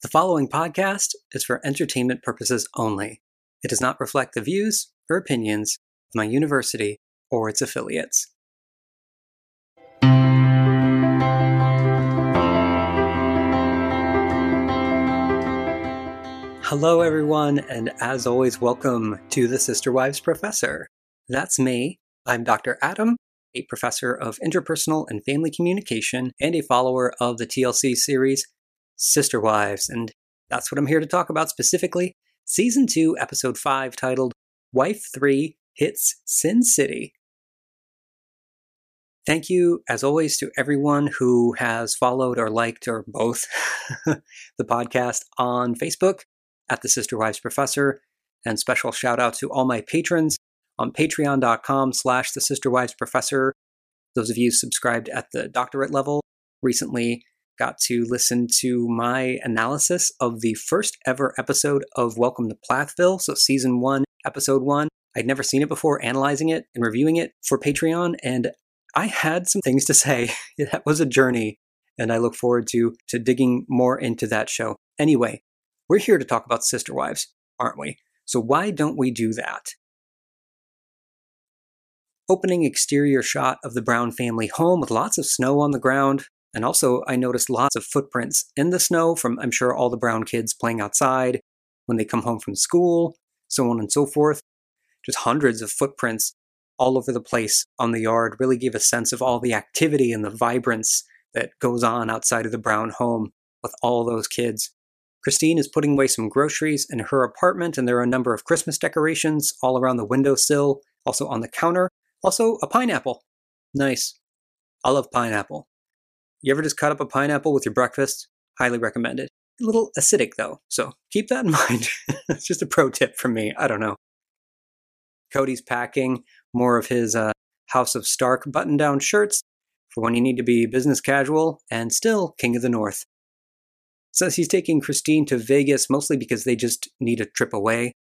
The following podcast is for entertainment purposes only. It does not reflect the views or opinions of my university or its affiliates. Hello, everyone, and as always, welcome to the Sister Wives Professor. That's me. I'm Dr. Adam, a professor of interpersonal and family communication and a follower of the TLC series Sister Wives, and that's what I'm here to talk about specifically. Season 2, Episode 5, titled Wife 3 Hits Sin City. Thank you, as always, to everyone who has followed or liked or both the podcast on Facebook at the Sister Wives Professor. And special shout out to all my patrons on patreon.com slash the Sister Wives Professor. Those of you subscribed at the doctorate level recently got to listen to my analysis of the first ever episode of Welcome to Plathville. So, season one, episode one. I'd never seen it before, analyzing it and reviewing it for Patreon. And I had some things to say. that was a journey. And I look forward to, to digging more into that show. Anyway, we're here to talk about Sister Wives, aren't we? So, why don't we do that? Opening exterior shot of the Brown family home with lots of snow on the ground, and also, I noticed lots of footprints in the snow from, I'm sure, all the brown kids playing outside when they come home from school, so on and so forth. Just hundreds of footprints all over the place on the yard really gave a sense of all the activity and the vibrance that goes on outside of the brown home with all those kids. Christine is putting away some groceries in her apartment, and there are a number of Christmas decorations all around the windowsill, also on the counter. Also, a pineapple. Nice. I love pineapple. You ever just cut up a pineapple with your breakfast? Highly recommended. A little acidic though, so keep that in mind. it's just a pro tip from me. I don't know. Kody's packing more of his uh, House of Stark button down shirts for when you need to be business casual and still King of the North. Says he's taking Christine to Vegas mostly because they just need a trip away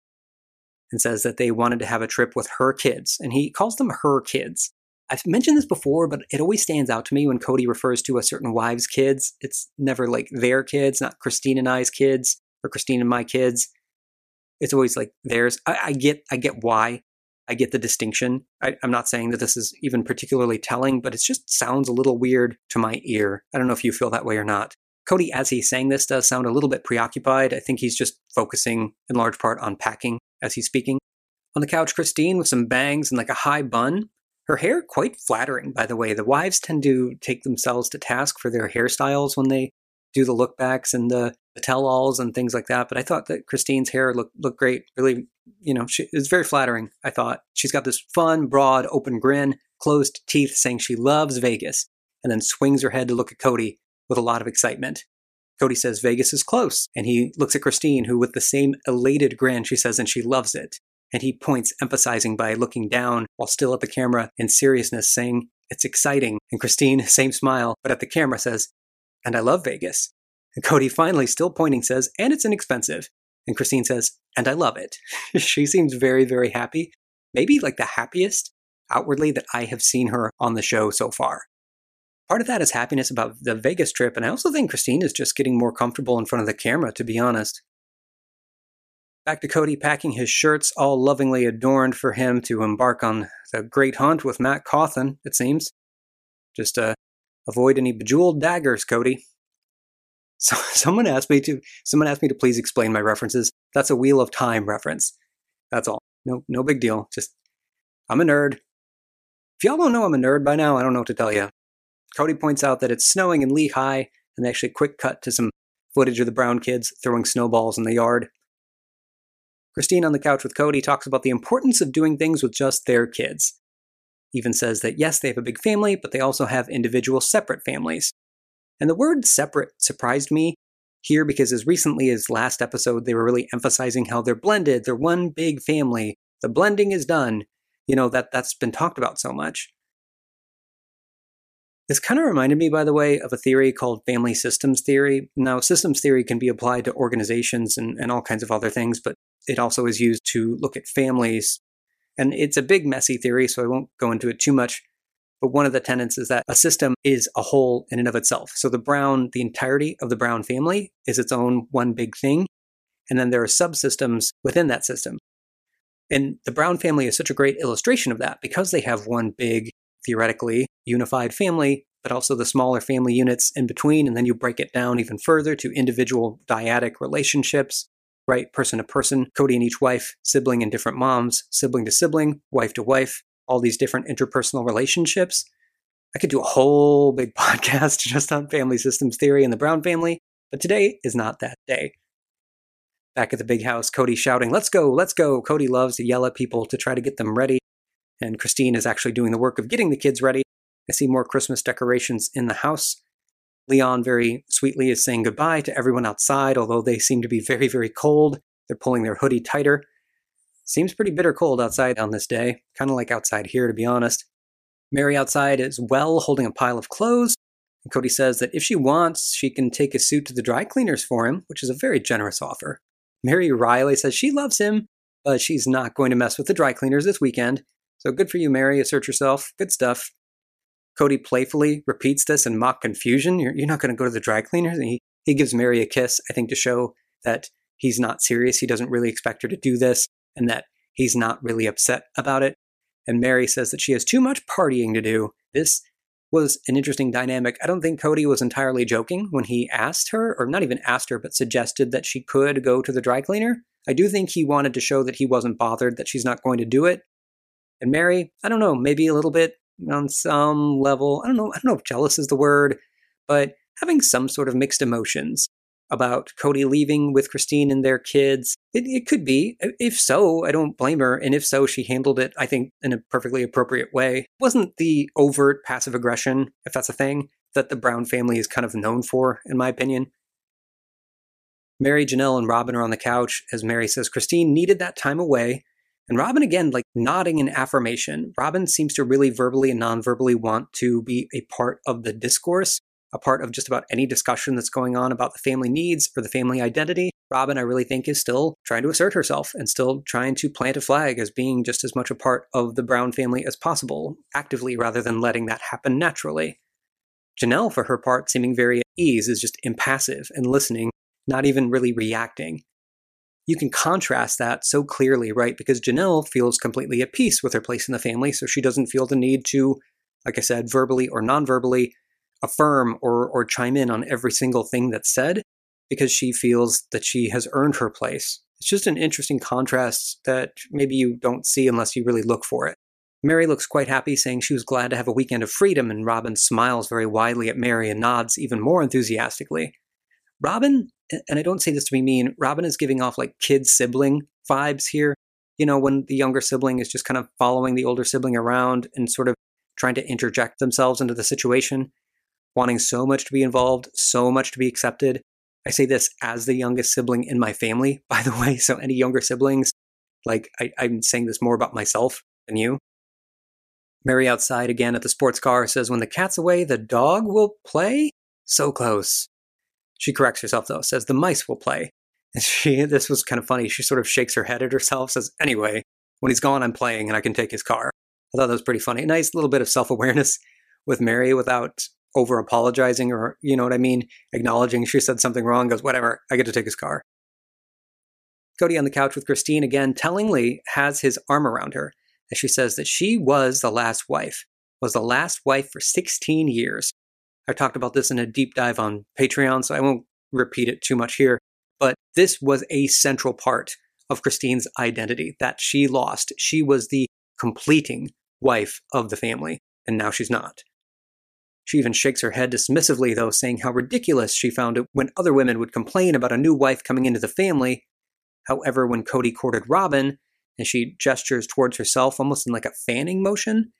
and says that they wanted to have a trip with her kids. And he calls them her kids. I've mentioned this before, but it always stands out to me when Kody refers to a certain wife's kids. It's never like their kids, not Christine and I's kids or Christine and my kids. It's always like theirs. I, I get, I get why. I get the distinction. I, I'm not saying that this is even particularly telling, but it just sounds a little weird to my ear. I don't know if you feel that way or not. Kody, as he's saying this, does sound a little bit preoccupied. I think he's just focusing in large part on packing as he's speaking. On the couch, Christine with some bangs and like a high bun her hair quite flattering, by the way. The wives tend to take themselves to task for their hairstyles when they do the lookbacks and the, the tell-alls and things like that. But I thought that Christine's hair looked looked great. Really, you know, she, it very flattering. I thought she's got this fun, broad, open grin, closed teeth, saying she loves Vegas, and then swings her head to look at Kody with a lot of excitement. Kody says Vegas is close, and he looks at Christine, who, with the same elated grin, she says, and she loves it. And he points, emphasizing by looking down while still at the camera in seriousness, saying, It's exciting. And Christine, same smile, but at the camera says, And I love Vegas. And Kody, finally, still pointing, says, And it's inexpensive. And Christine says, And I love it. she seems very, very happy. Maybe like the happiest outwardly that I have seen her on the show so far. Part of that is happiness about the Vegas trip, and I also think Christine is just getting more comfortable in front of the camera, to be honest. Back to Kody packing his shirts, all lovingly adorned for him to embark on the great hunt with Mat Cauthon, it seems. Just uh, avoid any bejeweled daggers, Kody. So someone asked me to someone asked me to please explain my references. That's a Wheel of Time reference. That's all. No, no big deal. Just I'm a nerd. If y'all don't know I'm a nerd by now, I don't know what to tell you. Cody points out that it's snowing in Lehi, and they actually quick cut to some footage of the Brown kids throwing snowballs in the yard. Christine on the couch with Cody talks about the importance of doing things with just their kids. Even says that yes, they have a big family, but they also have individual separate families. And the word separate surprised me here because as recently as last episode, they were really emphasizing how they're blended, they're one big family, the blending is done. You know, that, that's been talked about so much. This kind of reminded me, by the way, of a theory called family systems theory. Now, systems theory can be applied to organizations and, and all kinds of other things, but it also is used to look at families. And it's a big, messy theory, so I won't go into it too much. But one of the tenets is that a system is a whole in and of itself. So the Brown, the entirety of the Brown family is its own one big thing. And then there are subsystems within that system. And the Brown family is such a great illustration of that because they have one big, theoretically, unified family, but also the smaller family units in between. And then you break it down even further to individual dyadic relationships, right? Person to person, Kody and each wife, sibling and different moms, sibling to sibling, wife to wife, all these different interpersonal relationships. I could do a whole big podcast just on family systems theory and the Brown family, but today is not that day. Back at the big house, Kody shouting, Let's go, let's go. Kody loves to yell at people to try to get them ready. And Christine is actually doing the work of getting the kids ready. I see more Christmas decorations in the house. Leon very sweetly is saying goodbye to everyone outside, although they seem to be very, very cold. They're pulling their hoodie tighter. Seems pretty bitter cold outside on this day, kind of like outside here, to be honest. Meri outside is well holding a pile of clothes. And Kody says that if she wants, she can take his suit to the dry cleaners for him, which is a very generous offer. Meri Riley says she loves him, but she's not going to mess with the dry cleaners this weekend. So good for you, Meri. Assert yourself. Good stuff. Kody playfully repeats this in mock confusion. You're, you're not going to go to the dry cleaners. And he, he gives Meri a kiss, I think, to show that he's not serious. He doesn't really expect her to do this and that he's not really upset about it. And Meri says that she has too much partying to do. This was an interesting dynamic. I don't think Kody was entirely joking when he asked her, or not even asked her, but suggested that she could go to the dry cleaner. I do think he wanted to show that he wasn't bothered, that she's not going to do it. And Meri, I don't know, maybe a little bit on some level. I don't know. I don't know if jealous is the word, but having some sort of mixed emotions about Kody leaving with Christine and their kids. It, it, could be. If so, I don't blame her. And if so, she handled it, I think, in a perfectly appropriate way. It wasn't the overt passive aggression, if that's a thing, that the Brown family is kind of known for, in my opinion. Meri, Janelle, and Robyn are on the couch as Meri says Christine needed that time away. And Robyn, again, like nodding in affirmation. Robyn seems to really verbally and non verbally want to be a part of the discourse a part of just about any discussion that's going on about the family needs or the family identity. Robyn, I really think, is still trying to assert herself and still trying to plant a flag as being just as much a part of the Brown family as possible, actively rather than letting that happen naturally. Janelle, for her part, seeming very at ease, is just impassive and listening, not even really reacting. You can contrast that so clearly, right? Because Janelle feels completely at peace with her place in the family, so she doesn't feel the need to, like I said, verbally or non verbally, affirm or, or chime in on every single thing that's said because she feels that she has earned her place. It's just an interesting contrast that maybe you don't see unless you really look for it. Meri looks quite happy, saying she was glad to have a weekend of freedom, and Robyn smiles very widely at Meri and nods even more enthusiastically. Robyn, and I don't say this to be mean, Robyn is giving off like kid sibling vibes here. You know, when the younger sibling is just kind of following the older sibling around and sort of trying to interject themselves into the situation wanting so much to be involved, so much to be accepted. I say this as the youngest sibling in my family, by the way. So, any younger siblings, like I, I'm saying this more about myself than you. Meri outside again at the sports car says, When the cat's away, the dog will play? So close. She corrects herself though, says, The mice will play. And she, this was kind of funny. She sort of shakes her head at herself, says, Anyway, when he's gone, I'm playing and I can take his car. I thought that was pretty funny. A nice little bit of self awareness with Meri without over apologizing or, you know what I mean, acknowledging she said something wrong, goes, whatever, I get to take his car. Kody on the couch with Christine again tellingly has his arm around her as she says that she was the last wife, was the last wife for 16 years. I talked about this in a deep dive on Patreon, so I won't repeat it too much here. But this was a central part of Christine's identity that she lost. She was the completing wife of the family, and now she's not. She even shakes her head dismissively, though, saying how ridiculous she found it when other women would complain about a new wife coming into the family. However, when Kody courted Robyn, and she gestures towards herself almost in like a fanning motion,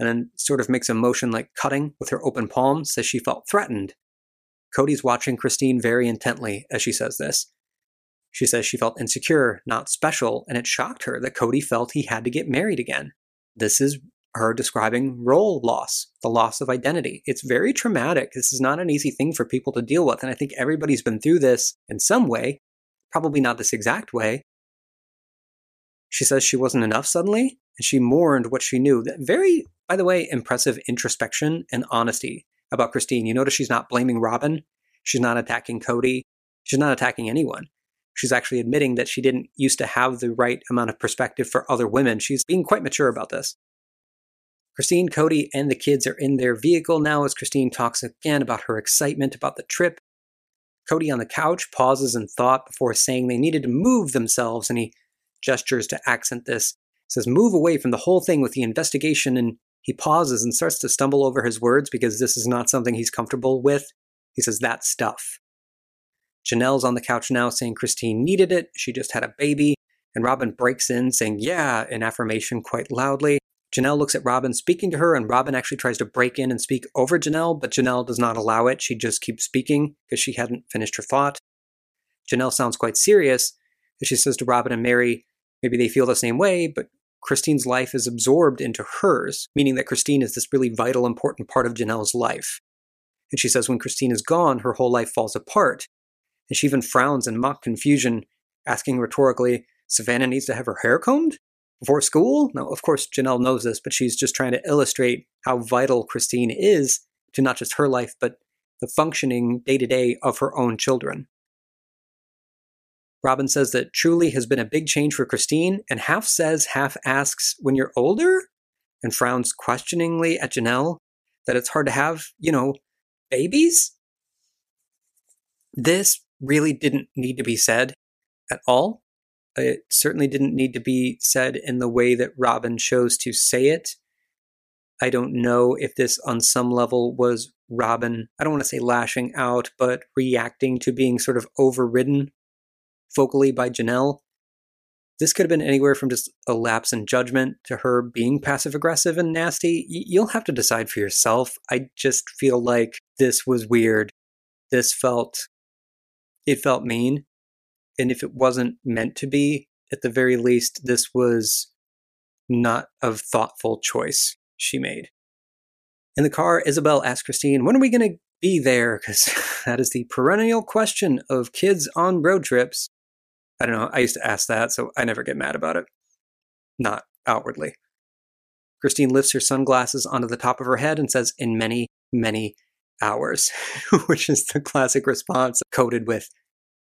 and then sort of makes a motion like cutting with her open palm, says she felt threatened. Kody's watching Christine very intently as she says this. She says she felt insecure, not special, and it shocked her that Kody felt he had to get married again. This is her describing role loss, the loss of identity. It's very traumatic. This is not an easy thing for people to deal with. And I think everybody's been through this in some way, probably not this exact way. She says she wasn't enough suddenly, and she mourned what she knew. That very, by the way, impressive introspection and honesty about Christine. You notice she's not blaming Robyn, she's not attacking Kody, she's not attacking anyone. She's actually admitting that she didn't used to have the right amount of perspective for other women. She's being quite mature about this. Christine, Kody, and the kids are in their vehicle now as Christine talks again about her excitement about the trip. Kody on the couch pauses in thought before saying they needed to move themselves, and he gestures to accent this. Says, move away from the whole thing with the investigation, and he pauses and starts to stumble over his words because this is not something he's comfortable with. He says, that stuff. Janelle's on the couch now saying Christine needed it, she just had a baby, and Robyn breaks in saying, yeah, in affirmation quite loudly. Janelle looks at Robyn speaking to her, and Robyn actually tries to break in and speak over Janelle, but Janelle does not allow it. She just keeps speaking because she hadn't finished her thought. Janelle sounds quite serious as she says to Robyn and Meri, maybe they feel the same way, but Christine's life is absorbed into hers, meaning that Christine is this really vital, important part of Janelle's life. And she says when Christine is gone, her whole life falls apart. And she even frowns in mock confusion, asking rhetorically, Savannah needs to have her hair combed? Before school? Now, of course, Janelle knows this, but she's just trying to illustrate how vital Christine is to not just her life, but the functioning day to day of her own children. Robyn says that truly has been a big change for Christine, and half says, half asks, when you're older? And frowns questioningly at Janelle that it's hard to have, you know, babies? This really didn't need to be said at all. It certainly didn't need to be said in the way that Robyn chose to say it. I don't know if this, on some level, was Robin, I don't want to say lashing out, but reacting to being sort of overridden vocally by Janelle. This could have been anywhere from just a lapse in judgment to her being passive aggressive and nasty. Y- you'll have to decide for yourself. I just feel like this was weird. This felt, it felt mean. And if it wasn't meant to be, at the very least, this was not a thoughtful choice she made. In the car, Ysabel asks Christine, When are we going to be there? Because that is the perennial question of kids on road trips. I don't know. I used to ask that, so I never get mad about it. Not outwardly. Christine lifts her sunglasses onto the top of her head and says, In many, many hours, which is the classic response coded with,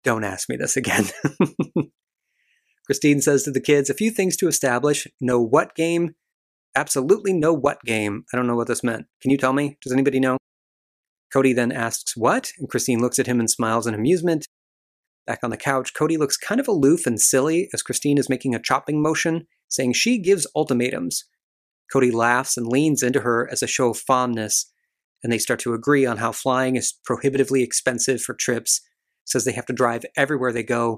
Don't ask me this again. Christine says to the kids, A few things to establish. Know what game? Absolutely know what game. I don't know what this meant. Can you tell me? Does anybody know? Kody then asks, What? And Christine looks at him and smiles in amusement. Back on the couch, Kody looks kind of aloof and silly as Christine is making a chopping motion, saying she gives ultimatums. Kody laughs and leans into her as a show of fondness, and they start to agree on how flying is prohibitively expensive for trips, says they have to drive everywhere they go.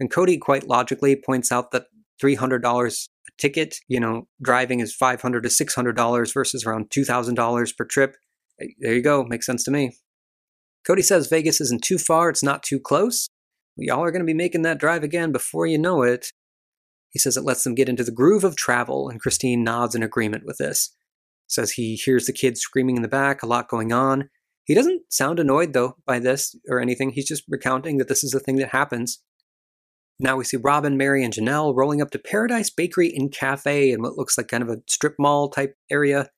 And Kody quite logically points out that $300 a ticket, you know, driving is $500 to $600 versus around $2,000 per trip. There you go, makes sense to me. Kody says Vegas isn't too far, it's not too close, Y'all are going to be making that drive again before you know it. He says it lets them get into the groove of travel, and Christine nods in agreement with this. Says he hears the kids screaming in the back, a lot going on. He doesn't sound annoyed, though, by this or anything. He's just recounting that this is a thing that happens. Now we see Robyn, Meri, and Janelle rolling up to Paradise Bakery and Cafe in what looks like kind of a strip mall type area.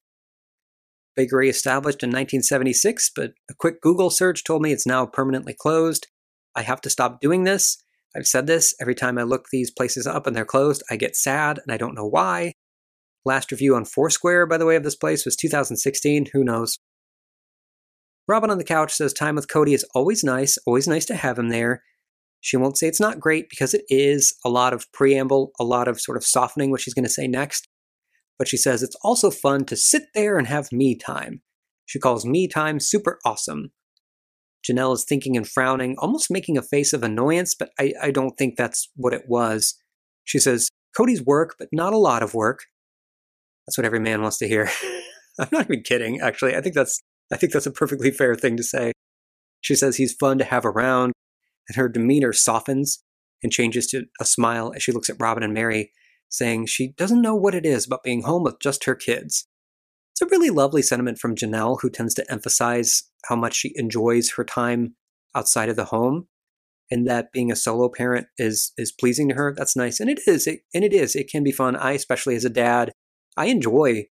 Bakery established in 1976, but a quick Google search told me it's now permanently closed. I have to stop doing this. I've said this every time I look these places up and they're closed, I get sad and I don't know why. Last review on Foursquare, by the way, of this place was 2016. Who knows? Robyn on the couch says time with Kody is always nice, always nice to have him there. She won't say it's not great because it is a lot of preamble, a lot of sort of softening what she's going to say next. But she says it's also fun to sit there and have me time. She calls me time super awesome. Janelle is thinking and frowning, almost making a face of annoyance, but I, I don't think that's what it was. She says, Kody's work, but not a lot of work. That's what every man wants to hear. I'm not even kidding, actually. I think that's I think that's a perfectly fair thing to say. She says he's fun to have around, and her demeanor softens and changes to a smile as she looks at Robyn and Meri, saying she doesn't know what it is about being home with just her kids. It's a really lovely sentiment from Janelle, who tends to emphasize how much she enjoys her time outside of the home and that being a solo parent is is pleasing to her. That's nice. And it is it, and it is. It can be fun. I especially as a dad i enjoy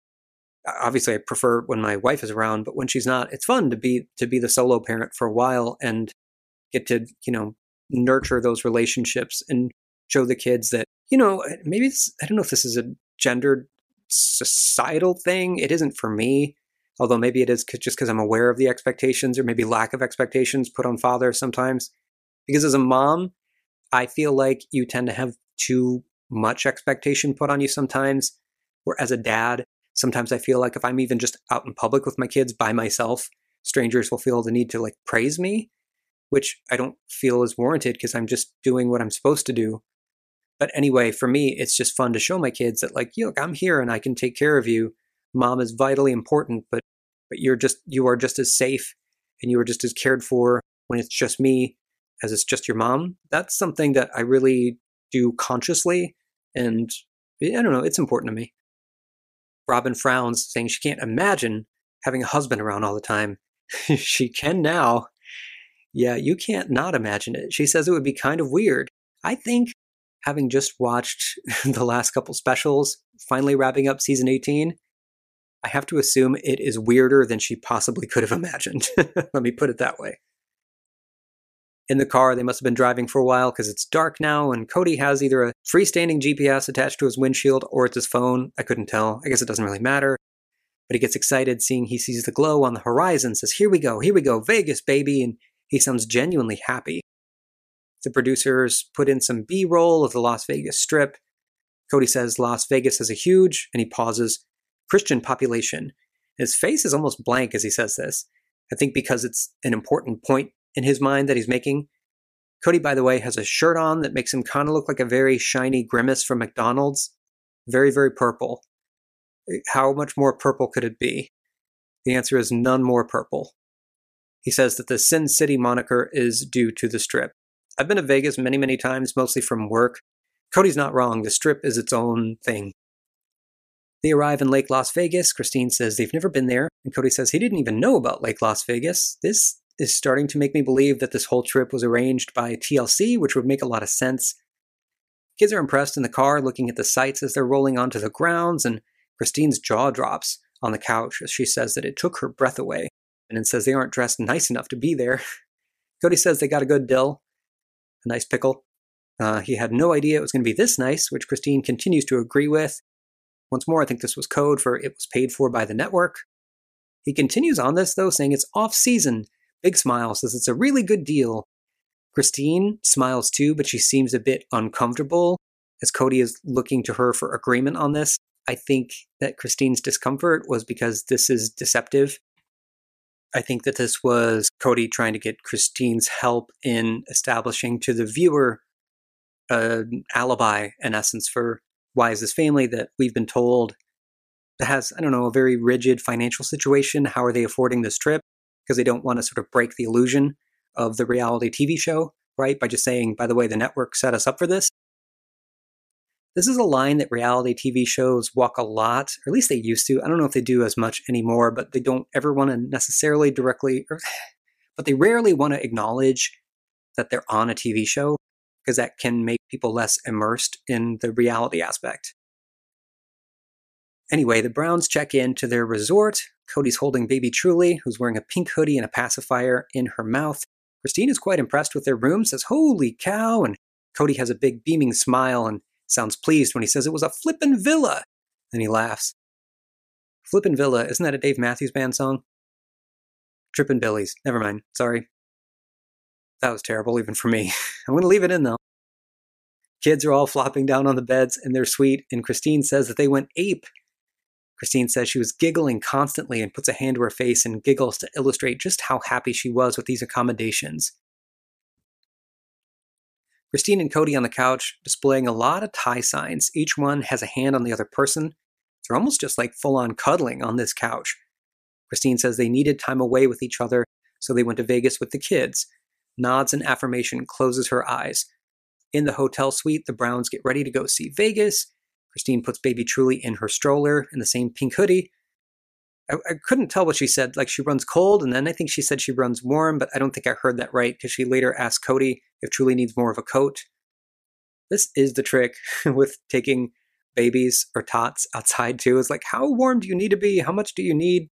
obviously I prefer when my wife is around, but when she's not, it's fun to be to be the solo parent for a while and get to, you know, nurture those relationships and show the kids that, you know, maybe I don't know if this is a gendered societal thing. It isn't for me, although maybe it is just because I'm aware of the expectations or maybe lack of expectations put on fathers sometimes. Because as a mom, I feel like you tend to have too much expectation put on you sometimes. Or as a dad, sometimes I feel like if I'm even just out in public with my kids by myself, strangers will feel the need to like praise me, which I don't feel is warranted because I'm just doing what I'm supposed to do. But anyway, for me, it's just fun to show my kids that like, you look, I'm here and I can take care of you. Mom is vitally important, but but you're just you are just as safe and you are just as cared for when it's just me as it's just your mom. That's something that I really do consciously and I don't know, it's important to me. Robyn frowns, saying she can't imagine having a husband around all the time. she can now. Yeah, you can't not imagine it. She says it would be kind of weird. I think, having just watched the last couple specials, finally wrapping up season 18, I have to assume it is weirder than she possibly could have imagined. Let me put it that way in the car. They must have been driving for a while because it's dark now, and Kody has either a freestanding GPS attached to his windshield or it's his phone. I couldn't tell. I guess it doesn't really matter. But he gets excited seeing he sees the glow on the horizon, says, Here we go, here we go, Vegas, baby. And he sounds genuinely happy. The producers put in some B roll of the Las Vegas Strip. Kody says Las Vegas has a huge, and he pauses, Christian population. His face is almost blank as he says this. I think because it's an important point in his mind that he's making. Kody, by the way, has a shirt on that makes him kind of look like a very shiny grimace from McDonald's. Very, very purple. How much more purple could it be? The answer is none more purple. He says that the Sin City moniker is due to the strip. I've been to Vegas many, many times, mostly from work. Kody's not wrong. The strip is its own thing. They arrive in Lake Las Vegas. Christine says they've never been there, and Kody says he didn't even know about Lake Las Vegas. This is starting to make me believe that this whole trip was arranged by TLC, which would make a lot of sense. Kids are impressed in the car, looking at the sights as they're rolling onto the grounds, and Christine's jaw drops on the couch as she says that it took her breath away, and says they aren't dressed nice enough to be there. Kody says they got a good dill, a nice pickle. Uh, he had no idea it was going to be this nice, which Christine continues to agree with. Once more, I think this was code for it was paid for by the network. He continues on this, though, saying it's off season Big smile says it's a really good deal. Christine smiles too, but she seems a bit uncomfortable as Kody is looking to her for agreement on this. I think that Christine's discomfort was because this is deceptive. I think that this was Kody trying to get Christine's help in establishing to the viewer an alibi, in essence, for why is this family that we've been told has, I don't know, a very rigid financial situation. How are they affording this trip? because they don't want to sort of break the illusion of the reality TV show, right? By just saying, by the way, the network set us up for this. This is a line that reality TV shows walk a lot, or at least they used to. I don't know if they do as much anymore, but they don't ever want to necessarily directly, or, but they rarely want to acknowledge that they're on a TV show because that can make people less immersed in the reality aspect. Anyway, the Browns check in to their resort. Kody's holding baby Truly, who's wearing a pink hoodie and a pacifier in her mouth. Christine is quite impressed with their room, says, Holy cow! And Kody has a big beaming smile and sounds pleased when he says it was a flippin' villa. Then he laughs. Flippin' Villa, isn't that a Dave Matthews Band song? Trippin' Billies. Never mind. Sorry. That was terrible, even for me. I'm going to leave it in, though. Kids are all flopping down on the beds in their suite, and Christine says that they went ape Christine says she was giggling constantly and puts a hand to her face and giggles to illustrate just how happy she was with these accommodations. Christine and Kody on the couch, displaying a lot of tie signs. Each one has a hand on the other person. They're almost just like full on cuddling on this couch. Christine says they needed time away with each other, so they went to Vegas with the kids. Nods in affirmation, closes her eyes. In the hotel suite, the Browns get ready to go see Vegas. Christine puts baby Truly in her stroller in the same pink hoodie. I, I, couldn't tell what she said. Like she runs cold, and then I think she said she runs warm, but I don't think I heard that right because she later asked Kody if Truly needs more of a coat. This is the trick with taking babies or tots outside too. It's like, how warm do you need to be? How much do you need?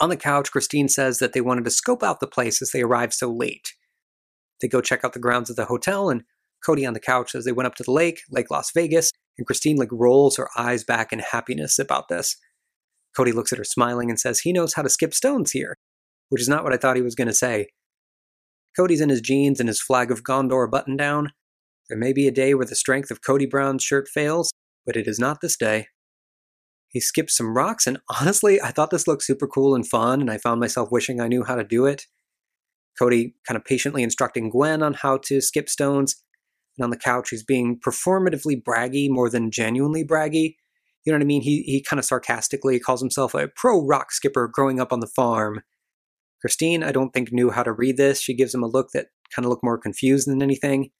On the couch, Christine says that they wanted to scope out the place as they arrived so late. They go check out the grounds of the hotel, and Kody on the couch says they went up to the lake, Lake Las Vegas, and Christine like rolls her eyes back in happiness about this. Kody looks at her smiling and says he knows how to skip stones here, which is not what I thought he was going to say. Kody's in his jeans and his flag of Gondor button down. There may be a day where the strength of Kody Brown's shirt fails, but it is not this day. He skips some rocks, and honestly, I thought this looked super cool and fun, and I found myself wishing I knew how to do it. Kody kind of patiently instructing Gwen on how to skip stones, and on the couch, he's being performatively braggy more than genuinely braggy. You know what I mean? He, he kind of sarcastically calls himself a pro rock skipper growing up on the farm. Christine, I don't think, knew how to read this. She gives him a look that kind of looked more confused than anything.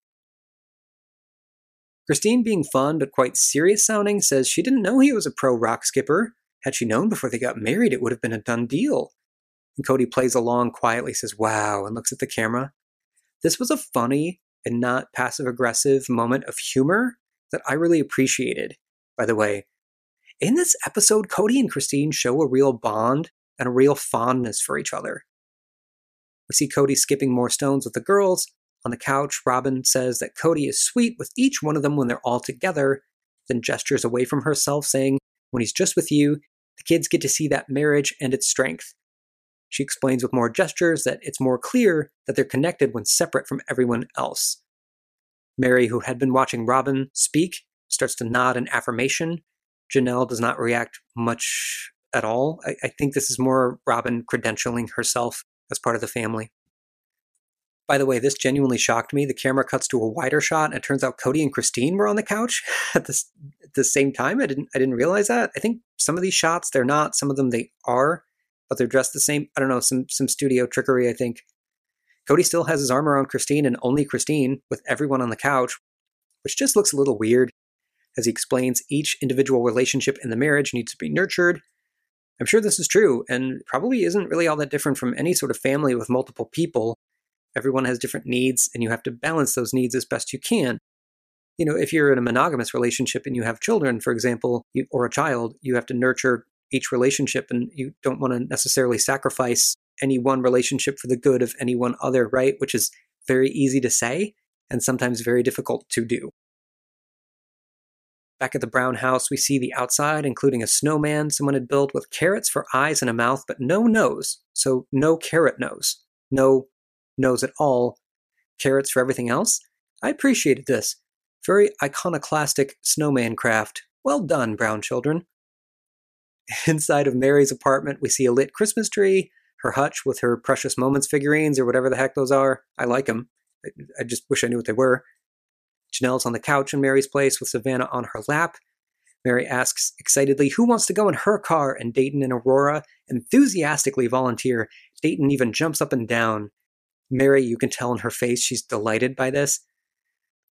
Christine, being fun but quite serious sounding, says she didn't know he was a pro rock skipper. Had she known before they got married, it would have been a done deal. And Kody plays along quietly, says, Wow, and looks at the camera. This was a funny and not passive aggressive moment of humor that I really appreciated, by the way. In this episode, Kody and Christine show a real bond and a real fondness for each other. We see Kody skipping more stones with the girls, on the couch, Robyn says that Kody is sweet with each one of them when they're all together, then gestures away from herself, saying, When he's just with you, the kids get to see that marriage and its strength. She explains with more gestures that it's more clear that they're connected when separate from everyone else. Meri, who had been watching Robyn speak, starts to nod in affirmation. Janelle does not react much at all. I, I think this is more Robyn credentialing herself as part of the family. By the way, this genuinely shocked me. The camera cuts to a wider shot, and it turns out Kody and Christine were on the couch at the, at the same time. I didn't I didn't realize that. I think some of these shots they're not, some of them they are, but they're dressed the same. I don't know, some some studio trickery. I think Kody still has his arm around Christine and only Christine, with everyone on the couch, which just looks a little weird. As he explains, each individual relationship in the marriage needs to be nurtured. I'm sure this is true, and probably isn't really all that different from any sort of family with multiple people Everyone has different needs, and you have to balance those needs as best you can. You know, if you're in a monogamous relationship and you have children, for example, you, or a child, you have to nurture each relationship, and you don't want to necessarily sacrifice any one relationship for the good of any one other, right? Which is very easy to say and sometimes very difficult to do. Back at the Brown house, we see the outside, including a snowman someone had built with carrots for eyes and a mouth, but no nose. So, no carrot nose. No nose at all, carrots for everything else. I appreciated this. Very iconoclastic snowman craft. Well done, brown children. Inside of Meri's apartment, we see a lit Christmas tree, her hutch with her precious moments figurines or whatever the heck those are. I like them. I just wish I knew what they were. Janelle's on the couch in Meri's place with Savannah on her lap. Meri asks excitedly who wants to go in her car, and Dayton and Aurora enthusiastically volunteer. Dayton even jumps up and down. Meri, you can tell in her face she's delighted by this.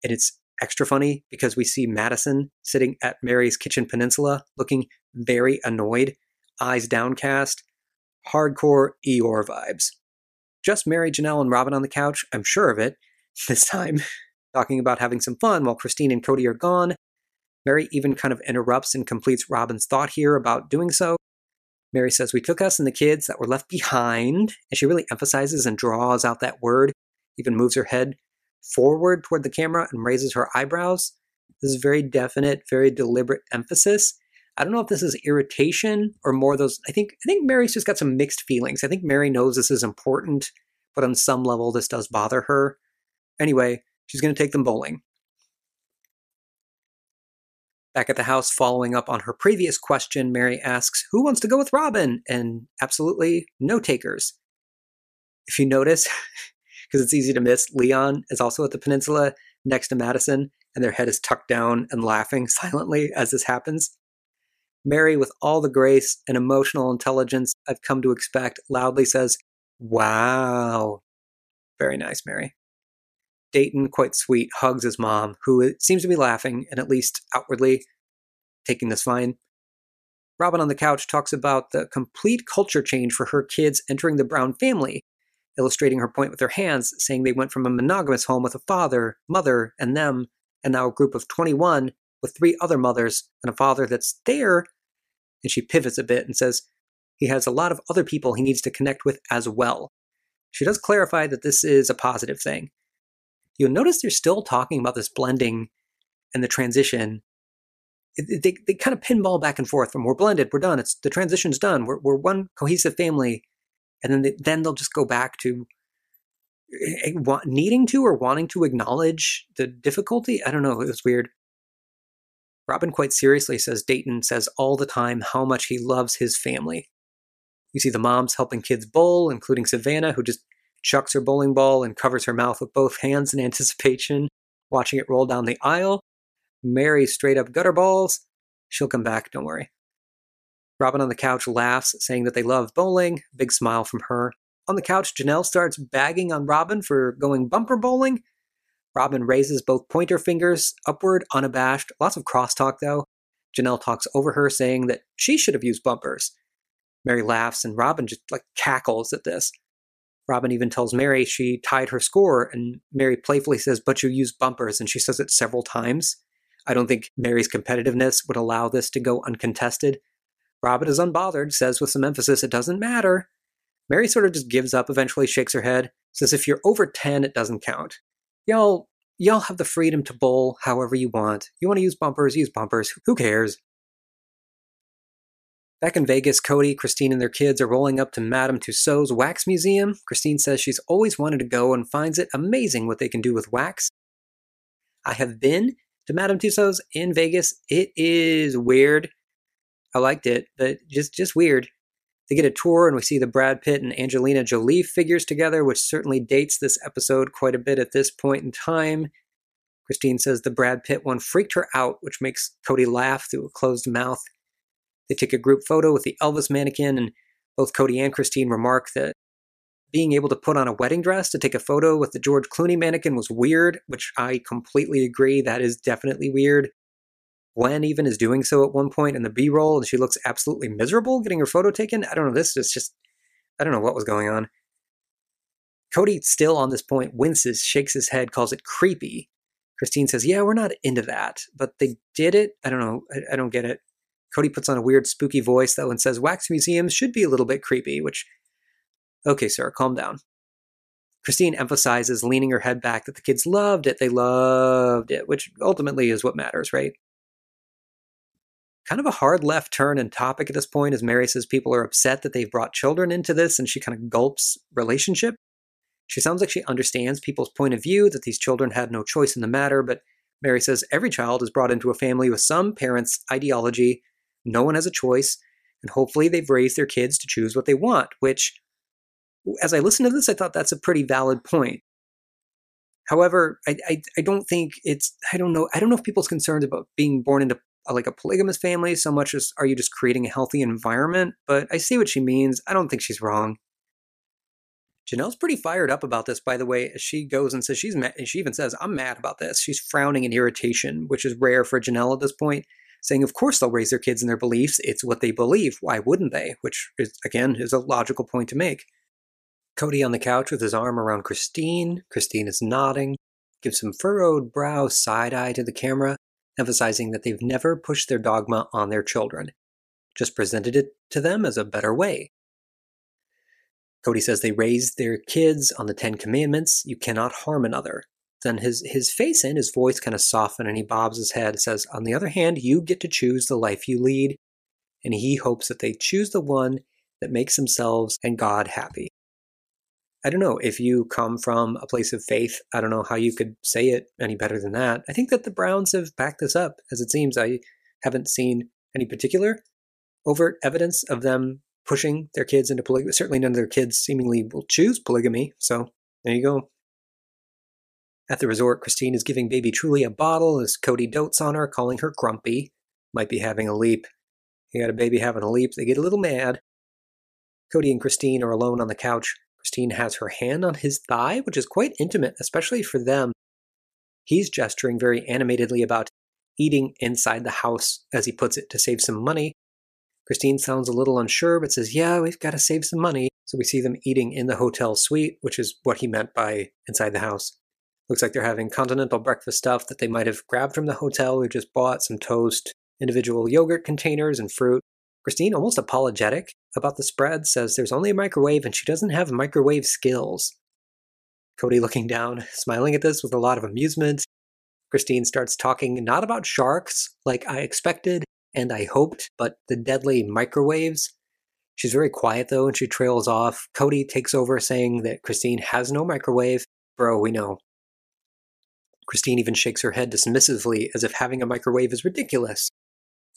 And it's extra funny because we see Madison sitting at Meri's kitchen peninsula looking very annoyed, eyes downcast, hardcore Eeyore vibes. Just Meri, Janelle, and Robyn on the couch, I'm sure of it, this time, talking about having some fun while Christine and Kody are gone. Meri even kind of interrupts and completes Robyn's thought here about doing so Meri says, We took us and the kids that were left behind. And she really emphasizes and draws out that word, even moves her head forward toward the camera and raises her eyebrows. This is very definite, very deliberate emphasis. I don't know if this is irritation or more those. I think I think Meri's just got some mixed feelings. I think Meri knows this is important, but on some level this does bother her. Anyway, she's going to take them bowling. Back at the house, following up on her previous question, Meri asks, Who wants to go with Robyn? And absolutely no takers. If you notice, because it's easy to miss, Leon is also at the peninsula next to Madison, and their head is tucked down and laughing silently as this happens. Meri, with all the grace and emotional intelligence I've come to expect, loudly says, Wow. Very nice, Meri. Dayton, quite sweet, hugs his mom, who seems to be laughing and at least outwardly taking this fine. Robyn on the couch talks about the complete culture change for her kids entering the Brown family, illustrating her point with her hands, saying they went from a monogamous home with a father, mother, and them, and now a group of 21 with three other mothers and a father that's there. And she pivots a bit and says he has a lot of other people he needs to connect with as well. She does clarify that this is a positive thing. You'll notice they're still talking about this blending and the transition. They, they kind of pinball back and forth from we're blended, we're done, it's the transition's done, we're, we're one cohesive family. And then, they, then they'll just go back to eh, eh, needing to or wanting to acknowledge the difficulty. I don't know. It was weird. Robyn quite seriously says Dayton says all the time how much he loves his family. You see the moms helping kids bowl, including Savannah, who just chucks her bowling ball and covers her mouth with both hands in anticipation, watching it roll down the aisle. Meri straight up gutter balls. She'll come back, don't worry. Robyn on the couch laughs, saying that they love bowling. Big smile from her. On the couch, Janelle starts bagging on Robyn for going bumper bowling. Robyn raises both pointer fingers upward, unabashed. Lots of crosstalk, though. Janelle talks over her, saying that she should have used bumpers. Meri laughs, and Robyn just like cackles at this. Robyn even tells Meri she tied her score, and Meri playfully says, But you used bumpers, and she says it several times. I don't think Meri's competitiveness would allow this to go uncontested. Robyn is unbothered, says with some emphasis, It doesn't matter. Meri sort of just gives up, eventually shakes her head, says, If you're over 10, it doesn't count. Y'all, y'all have the freedom to bowl however you want. You want to use bumpers, use bumpers. Who cares? Back in Vegas, Kody, Christine, and their kids are rolling up to Madame Tussauds Wax Museum. Christine says she's always wanted to go and finds it amazing what they can do with wax. I have been to Madame Tussauds in Vegas. It is weird. I liked it, but just just weird. They get a tour and we see the Brad Pitt and Angelina Jolie figures together, which certainly dates this episode quite a bit at this point in time. Christine says the Brad Pitt one freaked her out, which makes Kody laugh through a closed mouth. They take a group photo with the Elvis mannequin, and both Kody and Christine remark that being able to put on a wedding dress to take a photo with the George Clooney mannequin was weird, which I completely agree. That is definitely weird. Gwen even is doing so at one point in the B roll, and she looks absolutely miserable getting her photo taken. I don't know. This is just, I don't know what was going on. Kody, still on this point, winces, shakes his head, calls it creepy. Christine says, Yeah, we're not into that, but they did it. I don't know. I, I don't get it. Kody puts on a weird, spooky voice, though, and says wax museums should be a little bit creepy, which, okay, sir, calm down. Christine emphasizes, leaning her head back, that the kids loved it. They loved it, which ultimately is what matters, right? Kind of a hard left turn in topic at this point, as Meri says people are upset that they've brought children into this, and she kind of gulps relationship. She sounds like she understands people's point of view that these children had no choice in the matter, but Meri says every child is brought into a family with some parent's ideology no one has a choice, and hopefully they've raised their kids to choose what they want, which, as I listened to this, I thought that's a pretty valid point. However, I, I, I don't think it's, I don't know, I don't know if people's concerns about being born into a, like a polygamous family so much as are you just creating a healthy environment, but I see what she means. I don't think she's wrong. Janelle's pretty fired up about this, by the way, she goes and says she's mad. She even says, I'm mad about this. She's frowning in irritation, which is rare for Janelle at this point saying, of course, they'll raise their kids in their beliefs. It's what they believe. Why wouldn't they? Which, is, again, is a logical point to make. Kody on the couch with his arm around Christine. Christine is nodding, gives some furrowed brow side eye to the camera, emphasizing that they've never pushed their dogma on their children, just presented it to them as a better way. Kody says they raised their kids on the Ten Commandments you cannot harm another. Then his his face and his voice kind of soften and he bobs his head and says on the other hand you get to choose the life you lead. And he hopes that they choose the one that makes themselves and god happy. I don't know if you come from a place of faith i don't know how you could say it any better than that. I think that the browns have backed this up as it seems. I haven't seen any particular overt evidence of them pushing their kids into polygamy certainly none of their kids seemingly will choose polygamy so there you go at the resort, Christine is giving baby Truly a bottle as Kody dotes on her, calling her grumpy. Might be having a leap. You got a baby having a leap, they get a little mad. Kody and Christine are alone on the couch. Christine has her hand on his thigh, which is quite intimate, especially for them. He's gesturing very animatedly about eating inside the house, as he puts it, to save some money. Christine sounds a little unsure, but says, Yeah, we've got to save some money. So we see them eating in the hotel suite, which is what he meant by inside the house. Looks like they're having continental breakfast stuff that they might have grabbed from the hotel or just bought some toast, individual yogurt containers, and fruit. Christine, almost apologetic about the spread, says there's only a microwave and she doesn't have microwave skills. Kody looking down, smiling at this with a lot of amusement. Christine starts talking not about sharks, like I expected and I hoped, but the deadly microwaves. She's very quiet though, and she trails off. Kody takes over saying that Christine has no microwave. Bro, we know. Christine even shakes her head dismissively as if having a microwave is ridiculous.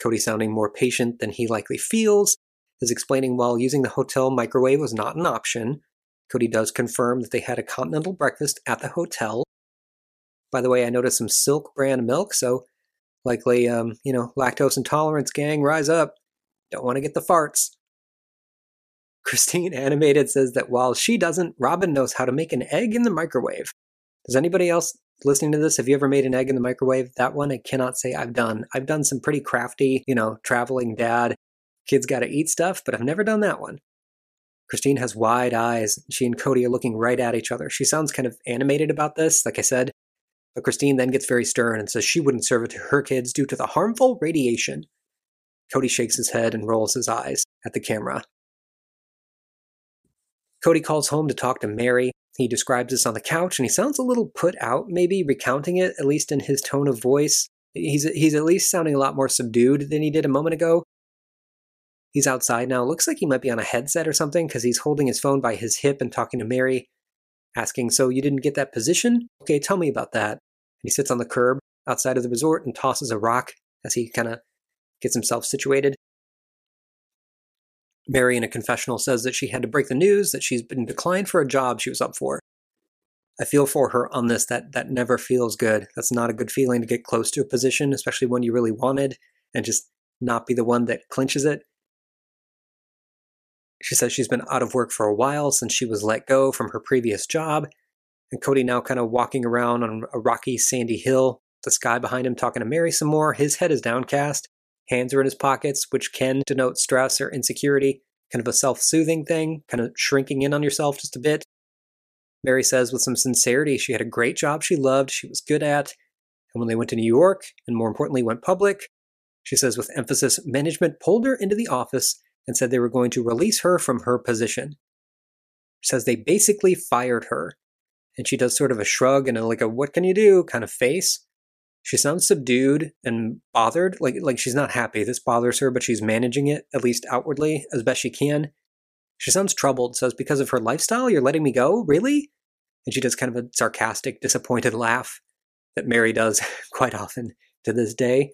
Kody, sounding more patient than he likely feels, is explaining while using the hotel microwave was not an option. Kody does confirm that they had a continental breakfast at the hotel. By the way, I noticed some Silk brand milk, so likely, um, you know, lactose intolerance gang, rise up. Don't want to get the farts. Christine Animated says that while she doesn't, Robyn knows how to make an egg in the microwave. Does anybody else listening to this, have you ever made an egg in the microwave? That one I cannot say I've done. I've done some pretty crafty, you know, traveling dad, kids got to eat stuff, but I've never done that one. Christine has wide eyes. She and Kody are looking right at each other. She sounds kind of animated about this, like I said. But Christine then gets very stern and says she wouldn't serve it to her kids due to the harmful radiation. Kody shakes his head and rolls his eyes at the camera. Kody calls home to talk to Meri. He describes this on the couch and he sounds a little put out, maybe recounting it, at least in his tone of voice. He's, he's at least sounding a lot more subdued than he did a moment ago. He's outside now. Looks like he might be on a headset or something because he's holding his phone by his hip and talking to Meri, asking, So you didn't get that position? Okay, tell me about that. And he sits on the curb outside of the resort and tosses a rock as he kind of gets himself situated. Meri, in a confessional, says that she had to break the news that she's been declined for a job she was up for. I feel for her on this. That that never feels good. That's not a good feeling to get close to a position, especially one you really wanted, and just not be the one that clinches it. She says she's been out of work for a while since she was let go from her previous job. And Kody now kind of walking around on a rocky, sandy hill, the sky behind him talking to Meri some more. His head is downcast. Hands are in his pockets, which can denote stress or insecurity, kind of a self soothing thing, kind of shrinking in on yourself just a bit. Meri says with some sincerity she had a great job she loved, she was good at. And when they went to New York, and more importantly, went public, she says with emphasis, management pulled her into the office and said they were going to release her from her position. She says they basically fired her. And she does sort of a shrug and a, like a what can you do kind of face. She sounds subdued and bothered, like like she's not happy. This bothers her, but she's managing it at least outwardly as best she can. She sounds troubled, says, "Because of her lifestyle, you're letting me go? Really?" And she does kind of a sarcastic, disappointed laugh that Meri does quite often to this day.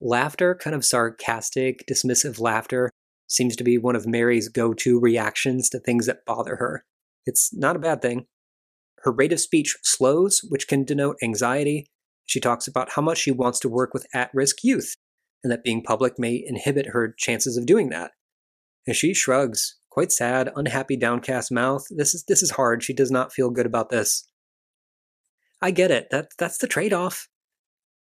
Laughter, kind of sarcastic, dismissive laughter, seems to be one of Meri's go to reactions to things that bother her. It's not a bad thing. Her rate of speech slows, which can denote anxiety, she talks about how much she wants to work with at risk youth, and that being public may inhibit her chances of doing that. And she shrugs, quite sad, unhappy, downcast mouth. This is this is hard. She does not feel good about this. I get it. That that's the trade-off,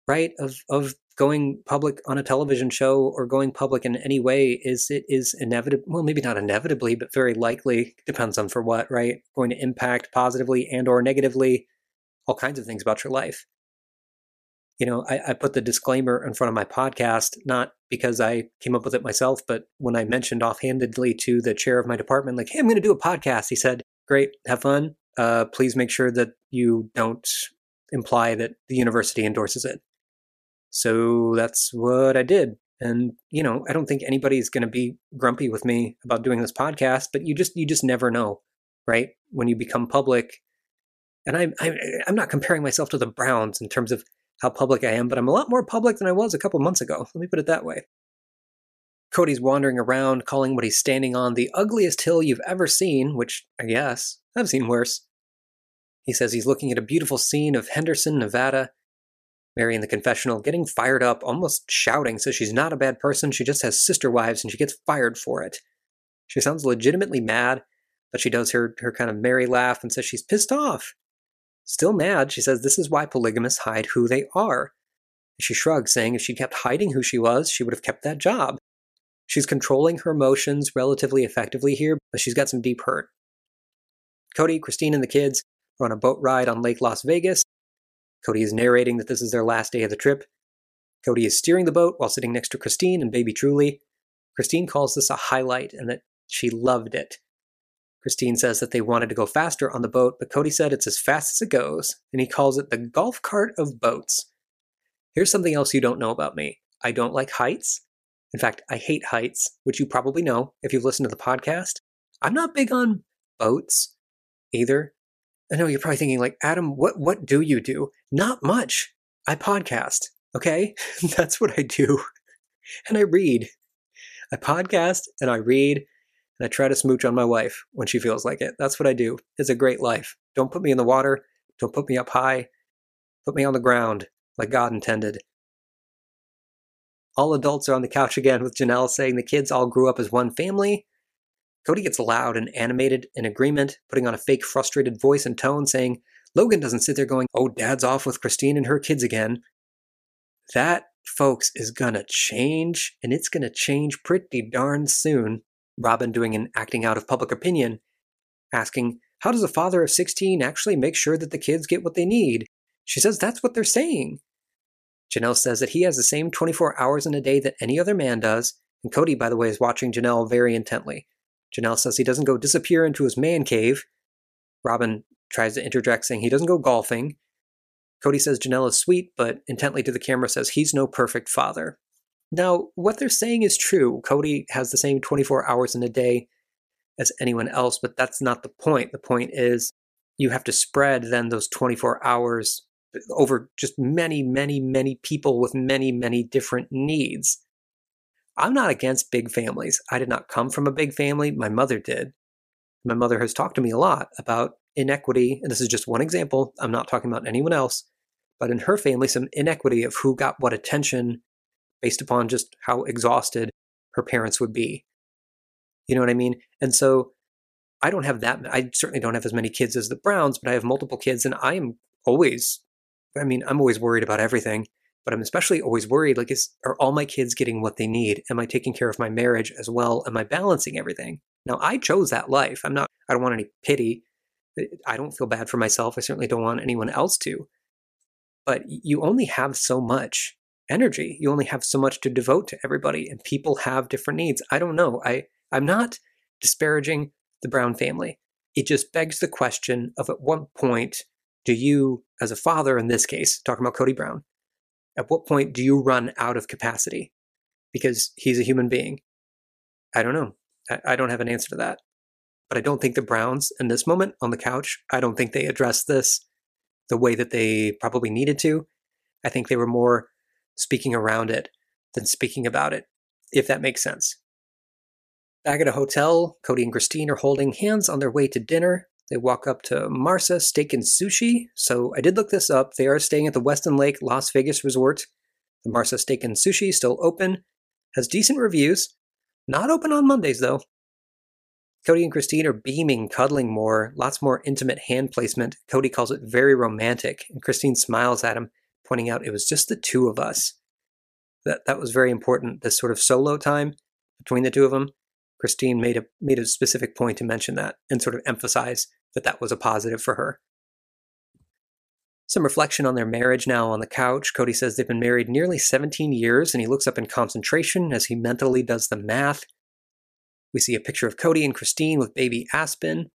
right? Of of going public on a television show or going public in any way is it is inevitable well maybe not inevitably but very likely depends on for what right going to impact positively and or negatively all kinds of things about your life you know, I, I, put the disclaimer in front of my podcast, not because I came up with it myself, but when I mentioned offhandedly to the chair of my department, like, hey, I'm going to do a podcast, he said, great, have fun. Uh, please make sure that you don't imply that the university endorses it. So that's what I did. And, you know, I don't think anybody's going to be grumpy with me about doing this podcast, but you just, you just never know, right? When you become public. And I, I, I'm not comparing myself to the Browns in terms of how public I am, but I'm a lot more public than I was a couple months ago. Let me put it that way. Kody's wandering around, calling what he's standing on the ugliest hill you've ever seen, which I guess I've seen worse. He says he's looking at a beautiful scene of Henderson, Nevada. Meri in the confessional getting fired up, almost shouting, says she's not a bad person, she just has sister wives and she gets fired for it. She sounds legitimately mad, but she does her, her kind of Meri laugh and says she's pissed off. Still mad, she says this is why polygamists hide who they are. She shrugs, saying if she kept hiding who she was, she would have kept that job. She's controlling her emotions relatively effectively here, but she's got some deep hurt. Kody, Christine, and the kids We're on a boat ride on Lake Las Vegas. Kody is narrating that this is their last day of the trip. Kody is steering the boat while sitting next to Christine and baby Truly. Christine calls this a highlight and that she loved it. Christine says that they wanted to go faster on the boat, but Kody said it's as fast as it goes, and he calls it the golf cart of boats. Here's something else you don't know about me I don't like heights. In fact, I hate heights, which you probably know if you've listened to the podcast. I'm not big on boats either. I know you're probably thinking, like, Adam, what, what do you do? Not much. I podcast, okay? That's what I do. And I read. I podcast and I read and I try to smooch on my wife when she feels like it. That's what I do. It's a great life. Don't put me in the water. Don't put me up high. Put me on the ground like God intended. All adults are on the couch again with Janelle saying the kids all grew up as one family. Kody gets loud and animated in agreement, putting on a fake frustrated voice and tone, saying, Logan doesn't sit there going, Oh, dad's off with Christine and her kids again. That, folks, is gonna change, and it's gonna change pretty darn soon. Robyn doing an acting out of public opinion, asking, How does a father of 16 actually make sure that the kids get what they need? She says that's what they're saying. Janelle says that he has the same 24 hours in a day that any other man does, and Kody, by the way, is watching Janelle very intently. Janelle says he doesn't go disappear into his man cave. Robyn tries to interject, saying he doesn't go golfing. Kody says Janelle is sweet, but intently to the camera says he's no perfect father. Now, what they're saying is true. Kody has the same 24 hours in a day as anyone else, but that's not the point. The point is you have to spread then those 24 hours over just many, many, many people with many, many different needs. I'm not against big families. I did not come from a big family. My mother did. My mother has talked to me a lot about inequity, and this is just one example. I'm not talking about anyone else, but in her family, some inequity of who got what attention based upon just how exhausted her parents would be. You know what I mean? And so I don't have that. I certainly don't have as many kids as the Browns, but I have multiple kids, and I am always, I mean, I'm always worried about everything, but I'm especially always worried like, is, are all my kids getting what they need? Am I taking care of my marriage as well? Am I balancing everything? Now, I chose that life. I'm not, I don't want any pity. I don't feel bad for myself. I certainly don't want anyone else to. But you only have so much energy. You only have so much to devote to everybody, and people have different needs. I don't know. I, I'm not disparaging the Brown family. It just begs the question of at what point do you, as a father in this case, talking about Kody Brown, at what point do you run out of capacity? Because he's a human being. I don't know. I, I don't have an answer to that. But I don't think the Browns in this moment on the couch, I don't think they addressed this the way that they probably needed to. I think they were more speaking around it than speaking about it, if that makes sense. Back at a hotel, Kody and Christine are holding hands on their way to dinner. They walk up to Marssa Steak and Sushi. So I did look this up. They are staying at the Westin Lake Las Vegas Resort. The Marssa Steak and Sushi still open, has decent reviews. Not open on Mondays though. Kody and Christine are beaming, cuddling more, lots more intimate hand placement. Kody calls it very romantic, and Christine smiles at him, pointing out it was just the two of us. That that was very important. This sort of solo time between the two of them. Christine made a made a specific point to mention that and sort of emphasize that that was a positive for her. Some reflection on their marriage now on the couch. Kody says they've been married nearly 17 years, and he looks up in concentration as he mentally does the math. We see a picture of Kody and Christine with baby Aspen.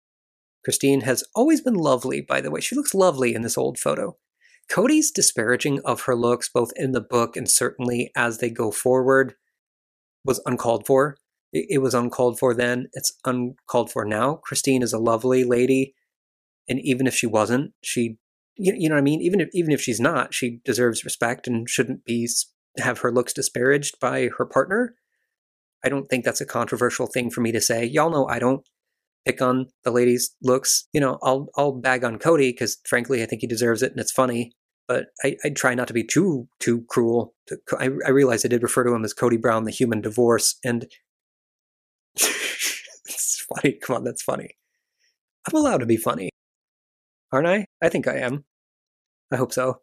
Christine has always been lovely, by the way. She looks lovely in this old photo. Kody's disparaging of her looks, both in the book and certainly as they go forward, was uncalled for. It, was uncalled for then. It's uncalled for now. Christine is a lovely lady, and even if she wasn't, she, you, know what I mean. Even if even if she's not, she deserves respect and shouldn't be have her looks disparaged by her partner. I don't think that's a controversial thing for me to say. Y'all know I don't pick on the lady's looks. You know, I'll I'll bag on Kody because frankly I think he deserves it and it's funny. But I, I try not to be too too cruel. To, I, I realize I did refer to him as Kody Brown, the human divorce, and it's funny. Come on, that's funny. I'm allowed to be funny, aren't I? I think I am. I hope so.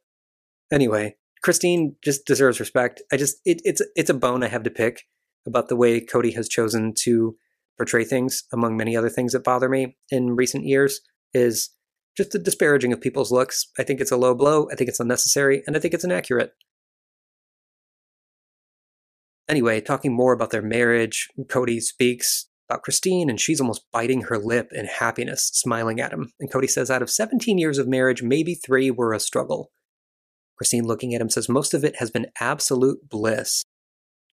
Anyway, Christine just deserves respect. I just it, it's it's a bone I have to pick about the way Kody has chosen to portray things, among many other things that bother me in recent years, is just a disparaging of people's looks. I think it's a low blow. I think it's unnecessary, and I think it's inaccurate. Anyway, talking more about their marriage, Kody speaks about Christine, and she's almost biting her lip in happiness, smiling at him. And Kody says, out of 17 years of marriage, maybe three were a struggle. Christine, looking at him, says, most of it has been absolute bliss.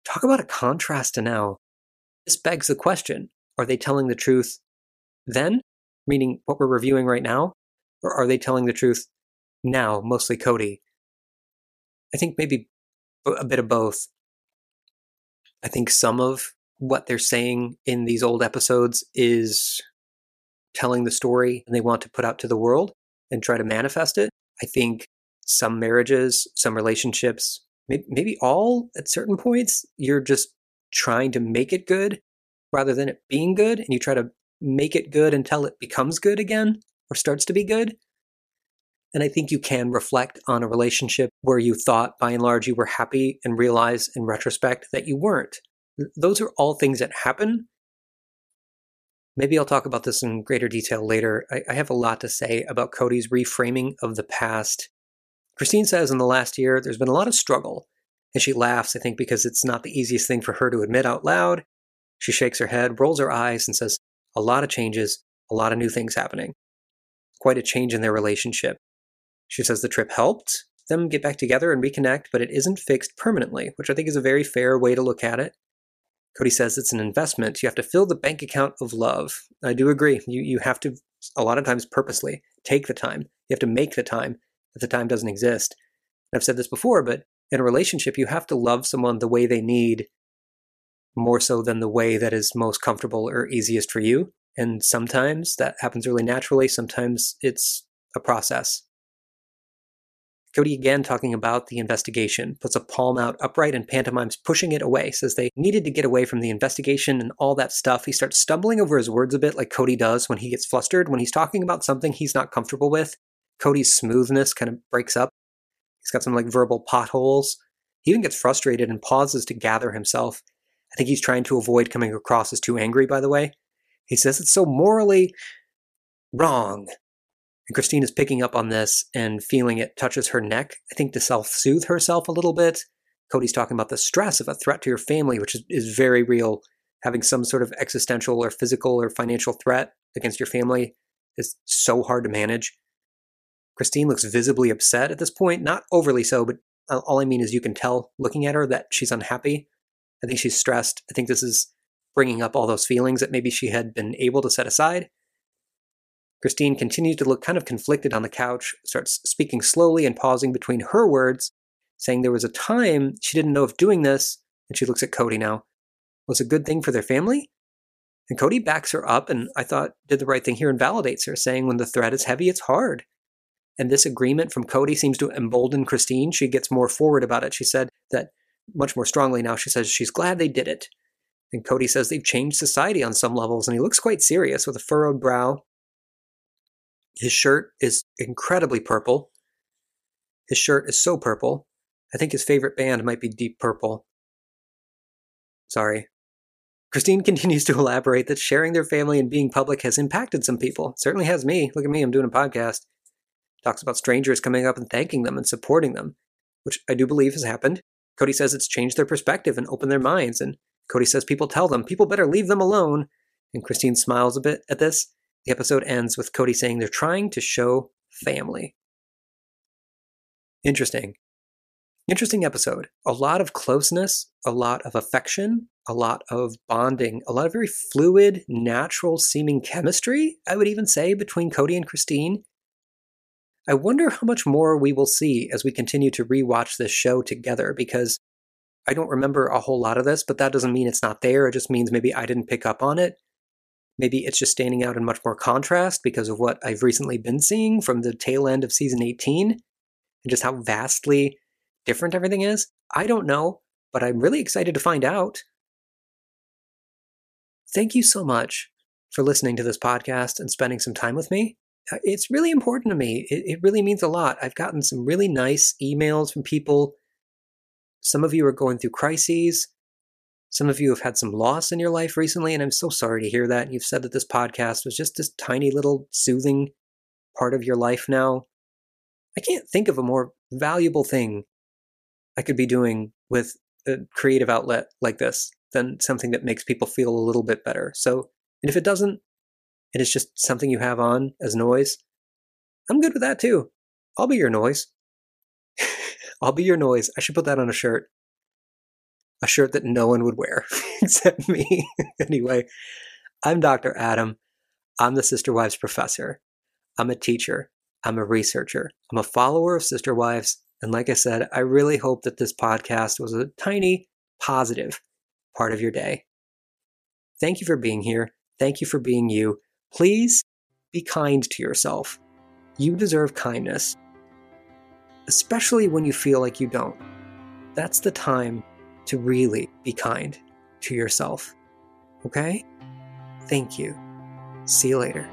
Talk about a contrast to now. This begs the question are they telling the truth then, meaning what we're reviewing right now? Or are they telling the truth now, mostly Kody? I think maybe a bit of both. I think some of what they're saying in these old episodes is telling the story and they want to put out to the world and try to manifest it. I think some marriages, some relationships, maybe all at certain points, you're just trying to make it good rather than it being good, and you try to make it good until it becomes good again or starts to be good. And I think you can reflect on a relationship where you thought by and large you were happy and realize in retrospect that you weren't. Those are all things that happen. Maybe I'll talk about this in greater detail later. I, I have a lot to say about Kody's reframing of the past. Christine says in the last year there's been a lot of struggle, and she laughs, I think, because it's not the easiest thing for her to admit out loud. She shakes her head, rolls her eyes, and says, A lot of changes, a lot of new things happening. Quite a change in their relationship. She says the trip helped them get back together and reconnect, but it isn't fixed permanently, which I think is a very fair way to look at it. Kody says it's an investment. You have to fill the bank account of love. I do agree. You, you have to, a lot of times purposely, take the time. You have to make the time if the time doesn't exist. I've said this before, but in a relationship, you have to love someone the way they need more so than the way that is most comfortable or easiest for you. And sometimes that happens really naturally, sometimes it's a process. Kody again talking about the investigation, puts a palm out upright and pantomimes pushing it away, says they needed to get away from the investigation and all that stuff. He starts stumbling over his words a bit like Kody does when he gets flustered. When he's talking about something he's not comfortable with, Kody's smoothness kind of breaks up. He's got some like verbal potholes. He even gets frustrated and pauses to gather himself. I think he's trying to avoid coming across as too angry, by the way. He says it's so morally wrong and Christine is picking up on this and feeling it touches her neck, I think to self soothe herself a little bit. Kody's talking about the stress of a threat to your family, which is, is very real. Having some sort of existential or physical or financial threat against your family is so hard to manage. Christine looks visibly upset at this point, not overly so, but uh, all I mean is you can tell looking at her that she's unhappy. I think she's stressed. I think this is bringing up all those feelings that maybe she had been able to set aside. Christine continues to look kind of conflicted on the couch, starts speaking slowly and pausing between her words, saying there was a time she didn't know if doing this, and she looks at Kody now, was a good thing for their family. And Kody backs her up and I thought did the right thing here and validates her, saying when the threat is heavy, it's hard. And this agreement from Kody seems to embolden Christine. She gets more forward about it. She said that much more strongly now. She says she's glad they did it. And Kody says they've changed society on some levels, and he looks quite serious with a furrowed brow his shirt is incredibly purple. His shirt is so purple. I think his favorite band might be Deep Purple. Sorry. Christine continues to elaborate that sharing their family and being public has impacted some people. Certainly has me. Look at me, I'm doing a podcast. Talks about strangers coming up and thanking them and supporting them, which I do believe has happened. Kody says it's changed their perspective and opened their minds. And Kody says people tell them, people better leave them alone. And Christine smiles a bit at this. The episode ends with Kody saying they're trying to show family. Interesting. Interesting episode. A lot of closeness, a lot of affection, a lot of bonding, a lot of very fluid, natural seeming chemistry, I would even say, between Kody and Christine. I wonder how much more we will see as we continue to rewatch this show together because I don't remember a whole lot of this, but that doesn't mean it's not there. It just means maybe I didn't pick up on it. Maybe it's just standing out in much more contrast because of what I've recently been seeing from the tail end of season 18 and just how vastly different everything is. I don't know, but I'm really excited to find out. Thank you so much for listening to this podcast and spending some time with me. Uh, it's really important to me. It, it really means a lot. I've gotten some really nice emails from people. Some of you are going through crises. Some of you have had some loss in your life recently, and I'm so sorry to hear that. You've said that this podcast was just this tiny little soothing part of your life now, I can't think of a more valuable thing I could be doing with a creative outlet like this than something that makes people feel a little bit better. So, and if it doesn't, and it's just something you have on as noise, I'm good with that too. I'll be your noise. I'll be your noise. I should put that on a shirt. A shirt that no one would wear except me. anyway, I'm Dr. Adam. I'm the Sister Wives professor. I'm a teacher. I'm a researcher. I'm a follower of Sister Wives. And like I said, I really hope that this podcast was a tiny positive part of your day. Thank you for being here. Thank you for being you. Please be kind to yourself. You deserve kindness, especially when you feel like you don't. That's the time to really be kind to yourself. Okay? Thank you. See you later.